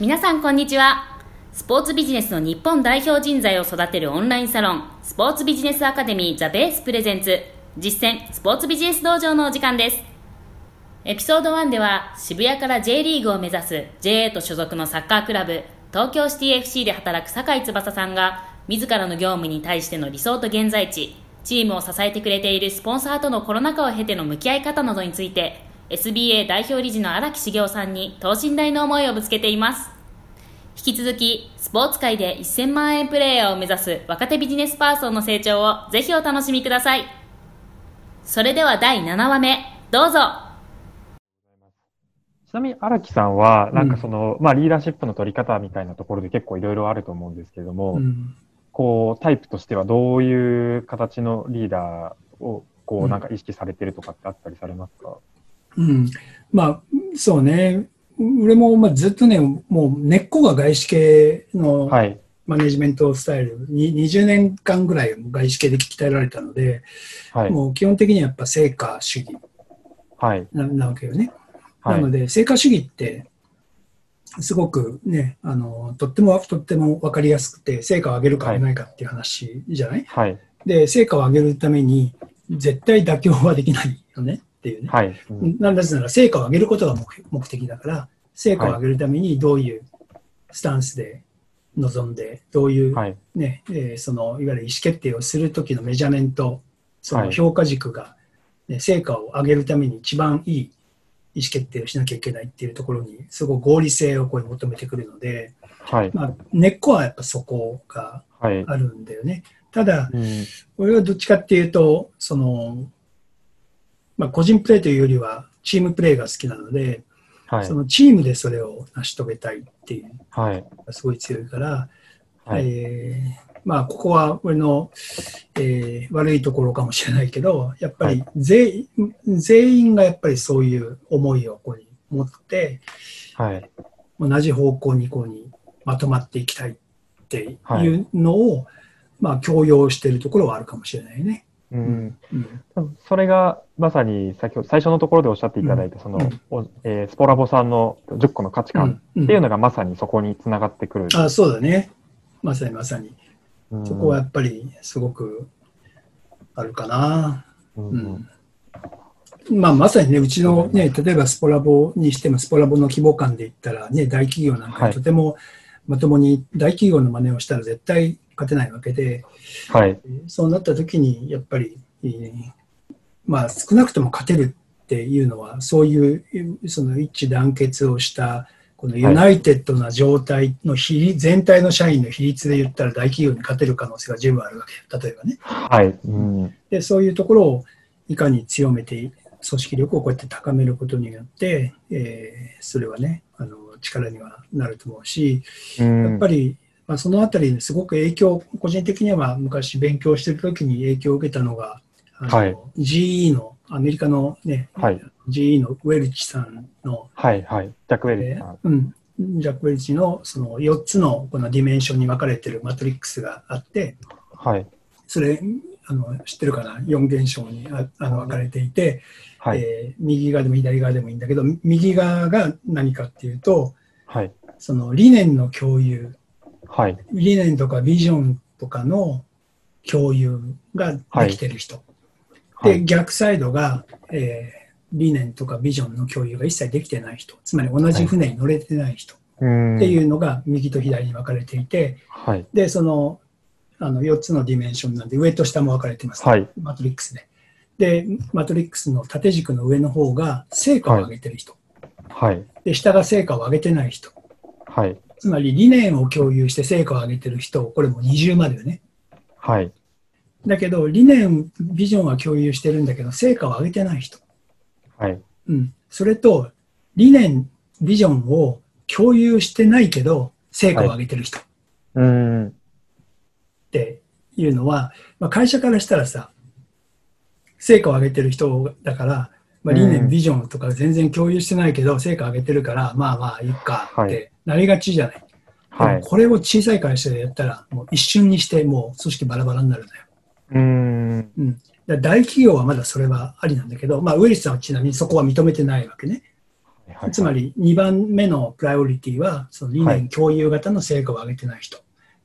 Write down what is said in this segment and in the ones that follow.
皆さんこんにちは。スポーツビジネスの日本代表人材を育てるオンラインサロンスポーツビジネスアカデミーザベースプレゼンツ。実践スポーツビジネス道場のお時間です。エピソード1では渋谷から J リーグを目指す JA と所属のサッカークラブ東京シティ FC で働く酒井翼さんが自らの業務に対しての理想と現在地チームを支えてくれているスポンサーとのコロナ禍を経ての向き合い方などについて SBA 代表理事の荒木茂雄さんに等身大の思いをぶつけています。引き続きスポーツ界で1000万円プレーヤーを目指す若手ビジネスパーソンの成長をぜひお楽しみください。それでは第7話目どうぞ。ちなみに荒木さんは、なんかその、うん、まあリーダーシップの取り方みたいなところで結構いろいろあると思うんですけれども、うん、こうタイプとしてはどういう形のリーダーをこうなんか意識されてるとかってあったりされますか、うん、うん、まあそうね。俺もまあずっとね、もう根っこが外資系のマネジメントスタイル、はい、20年間ぐらい外資系で鍛えられたので、はい、もう基本的にはやっぱ成果主義。な,、なわけよね。なので、成果主義って、すごくね、あの、とっても、とっても分かりやすくて、成果を上げるか上げないかっていう話じゃない、はい、で、成果を上げるために、絶対妥協はできないよねっていうね。はい。うん、なんだなら、成果を上げることが目的だから、成果を上げるためにどういうスタンスで臨んで、どういうね、はい。えー、その、いわゆる意思決定をするときのメジャーメント、その評価軸が、ね、成果を上げるために一番いい意思決定をしなきゃいけないっていうところに、すごい合理性をこう求めてくるので、はい、まあ、根っこはやっぱそこがあるんだよね。はい、ただ、うん、俺はどっちかっていうと、その、まあ、個人プレーというよりは、チームプレーが好きなので、はい、そのチームでそれを成し遂げたいっていう、はい、すごい強いから、はい、えーまあ、ここは俺の、えー、悪いところかもしれないけど、やっぱり全,、はい、全員がやっぱりそういう思いをここに持って、はい、同じ方向にこうにまとまっていきたいっていうのを、はい、まあ、強要しているところはあるかもしれないね。うん、うん、それがまさに先ほど最初のところでおっしゃっていただいた、その、うん、えー、スポラボさんの10個の価値観っていうのがまさにそこにつながってくる、あそうだね。まさにまさに。そこはやっぱりすごくあるかな。うん、まあ、まさにね、うちのね、例えばスポラボにしても、スポラボの規模感で言ったら、ね、大企業なんかとてもまともに大企業の真似をしたら絶対勝てないわけで、はい、そうなった時に、やっぱり、まあ、少なくとも勝てるっていうのは、そういうその一致団結をしたこのユナイテッドな状態の比率、全体の社員の比率で言ったら大企業に勝てる可能性が十分あるわけ。例えばね。はい。うん、で、そういうところをいかに強めて、組織力をこうやって高めることによって、えー、それはね、あの、力にはなると思うし、うん、やっぱり、まあ、そのあたりにすごく影響、個人的には昔勉強してる時に影響を受けたのが、あの、はい、GE のアメリカのね、はい、GE のウェルチさんの、はいはい、ジャック・ウェルチさん。うん、ジャック・ウェルチのその4つのこのディメンションに分かれてるマトリックスがあって、はい、それあの知ってるかな？4現象にああの分かれていて、はい、えー、右側でも左側でもいいんだけど右側が何かっていうと、はい、その理念の共有、はい、理念とかビジョンとかの共有ができてる人、はい、で逆サイドが、えー理念とかビジョンの共有が一切できてない人、つまり同じ船に乗れてない人。っていうのが右と左に分かれていて、はい、で、そのあの4つのディメンションなんで上と下も分かれてます、ね、はい、マトリックスで。で、マトリックスの縦軸の上の方が成果を上げてる人、はい、で下が成果を上げてない人、はい、つまり理念を共有して成果を上げてる人、これも二重までよね。はい、だけど、理念、ビジョンは共有してるんだけど、成果を上げてない人。はい。うん。それと、理念、ビジョンを共有してないけど、成果を上げてる人。はい、うん。っていうのは、まあ、会社からしたらさ、成果を上げてる人だから、まあ、理念、ビジョンとか全然共有してないけど、成果上げてるから、まあまあ、いっかってなりがちじゃない。はい、これを小さい会社でやったら、もう一瞬にしてもう組織バラバラになるんだよ。うん。うん。大企業はまだそれはありなんだけど、まあ、ウェリスさんはちなみにそこは認めてないわけね。つまり2番目のプライオリティは、その理念共有型の成果を上げてない人。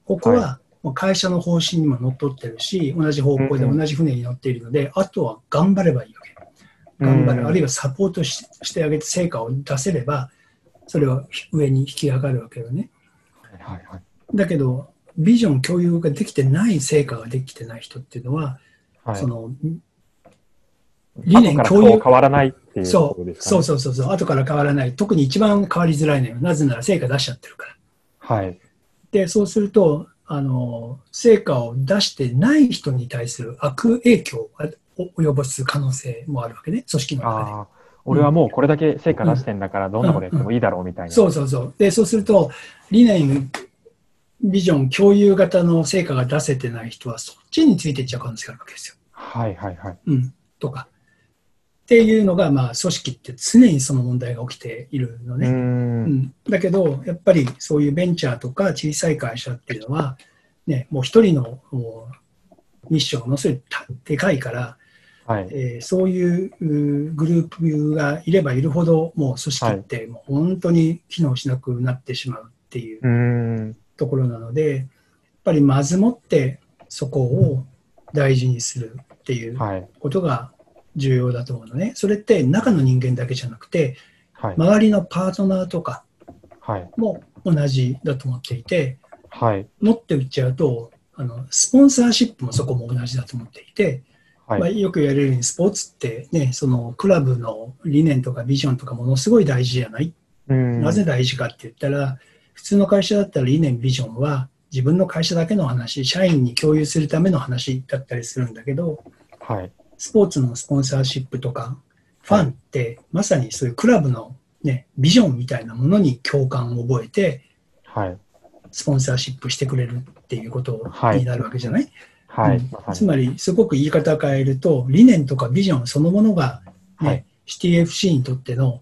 ここはもう会社の方針にものっとってるし、同じ方向で同じ船に乗っているので、あとは頑張ればいいわけ。頑張る、あるいはサポートしてあげて成果を出せれば、それは上に引き上がるわけよね。はいはい、だけど、ビジョン共有ができてない成果ができてない人っていうのは、はい、その理念共有。変わらないっていうことですか、ね、そうそうそうそう、後から変わらない。特に一番変わりづらいのよ。なぜなら成果出しちゃってるから。はい。で、そうすると、あの、成果を出してない人に対する悪影響を及ぼす可能性もあるわけね、組織の中で。俺はもうこれだけ成果出してんだから、どんなことやってもいいだろうみたいな、そうそうそう。で、そうすると、理念、ビジョン、共有型の成果が出せてない人は、そっちについていっちゃう可能性があるわけですよ。はいはいはい。うん。とか。っていうのが、まあ、組織って常にその問題が起きているのね。うん,、だけど、やっぱりそういうベンチャーとか小さい会社っていうのは、ね、もう一人のミッションがものすごいでかいから、はい。えー、そういうグループがいればいるほど、もう組織ってもう本当に機能しなくなってしまうっていうところなので、やっぱりまずもってそこを大事にするっていうことが重要だと思うのね。それって中の人間だけじゃなくて、はい、周りのパートナーとかも同じだと思っていて、はい、持って売っちゃうとあの、スポンサーシップもそこも同じだと思っていて、はい、まあ、よく言われるようにスポーツってね、そのクラブの理念とかビジョンとかものすごい大事じゃない、うん、なぜ大事かって言ったら、普通の会社だったら理念、ビジョンは自分の会社だけの話、社員に共有するための話だったりするんだけど、はい、スポーツのスポンサーシップとか、ファンってまさにそういうクラブの、ね、ビジョンみたいなものに共感を覚えて、はい、スポンサーシップしてくれるっていうことになるわけじゃない、はい、うん、つまり、すごく言い方を変えると、理念とかビジョンそのものが、ね、はい、CTFC にとっての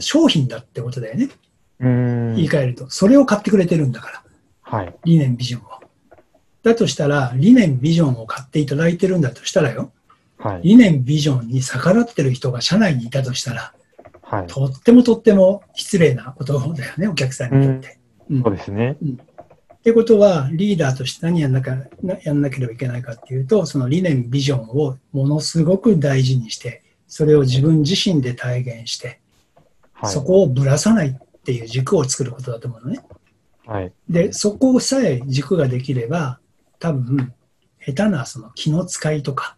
商品だってことだよね。言い換えると。それを買ってくれてるんだから。はい、理念、ビジョンを。だとしたら、理念、ビジョンを買っていただいてるんだとしたらよ、はい、理念、ビジョンに逆らってる人が社内にいたとしたら、はい、とってもとっても失礼なことだよね、お客さんにとって。うん、そうですね。うん。ってことは、リーダーとして何やんなかやんなければいけないかっていうと、その理念、ビジョンをものすごく大事にして、それを自分自身で体現して、はい、そこをぶらさないっていう軸を作ることだと思うのね。はい、で、そこさえ軸ができれば、多分、下手なその気の使いとか、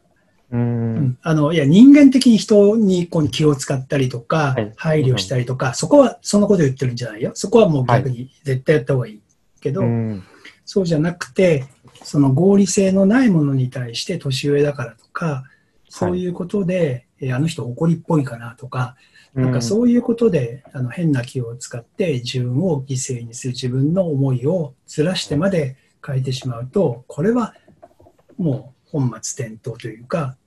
うん、あのいや人間的に人にこう気を使ったりとか、はい、配慮したりとか、そこはそのこと言ってるんじゃないよ。そこはもう逆に絶対やった方がいい。けど、うん、そうじゃなくて、その合理性のないものに対して年上だからとか、そういうことで、はい、あの人怒りっぽいかなとか、なんかそういうことで、あの変な気を使って自分を犠牲にする自分の思いをずらしてまで変えてしまうと、これはもう本末転倒というか、はい、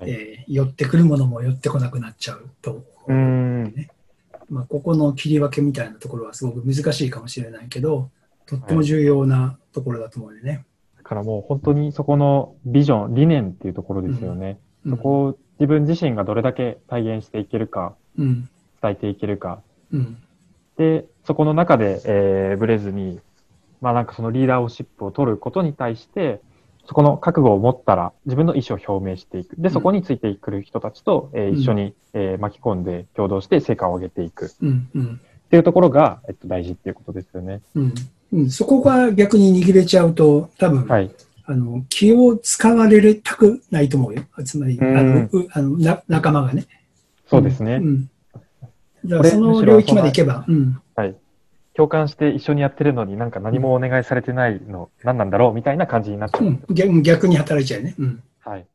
えー、寄ってくるものも寄ってこなくなっちゃうと思う、ね。まあ、ここの切り分けみたいなところはすごく難しいかもしれないけど、とっても重要なところだと思うよね。だからもう本当にそこのビジョン、理念っていうところですよね。うん、そこを自分自身がどれだけ体現していけるか、うん、伝えていけるか。うん、で、そこの中で、えー、ブレずに、まあなんかそのリーダーシップを取ることに対して、そこの覚悟を持ったら自分の意思を表明していく。で、そこについてくる人たちと、えー、一緒に、えー、巻き込んで共同して成果を上げていく。うんうん、っていうところが、えっと、大事っていうことですよね。うんうん、そこが逆に握れちゃうと、多分、はい、あの気を使われたくないと思うよ。つまり、あのあのな仲間がね。そうですね。うん、だからその領域までいけば、うん。はい。共感して一緒にやってるのになんか何もお願いされてないの、何なんだろうみたいな感じになっちゃう。うん、逆に働いちゃうね。うん。はい。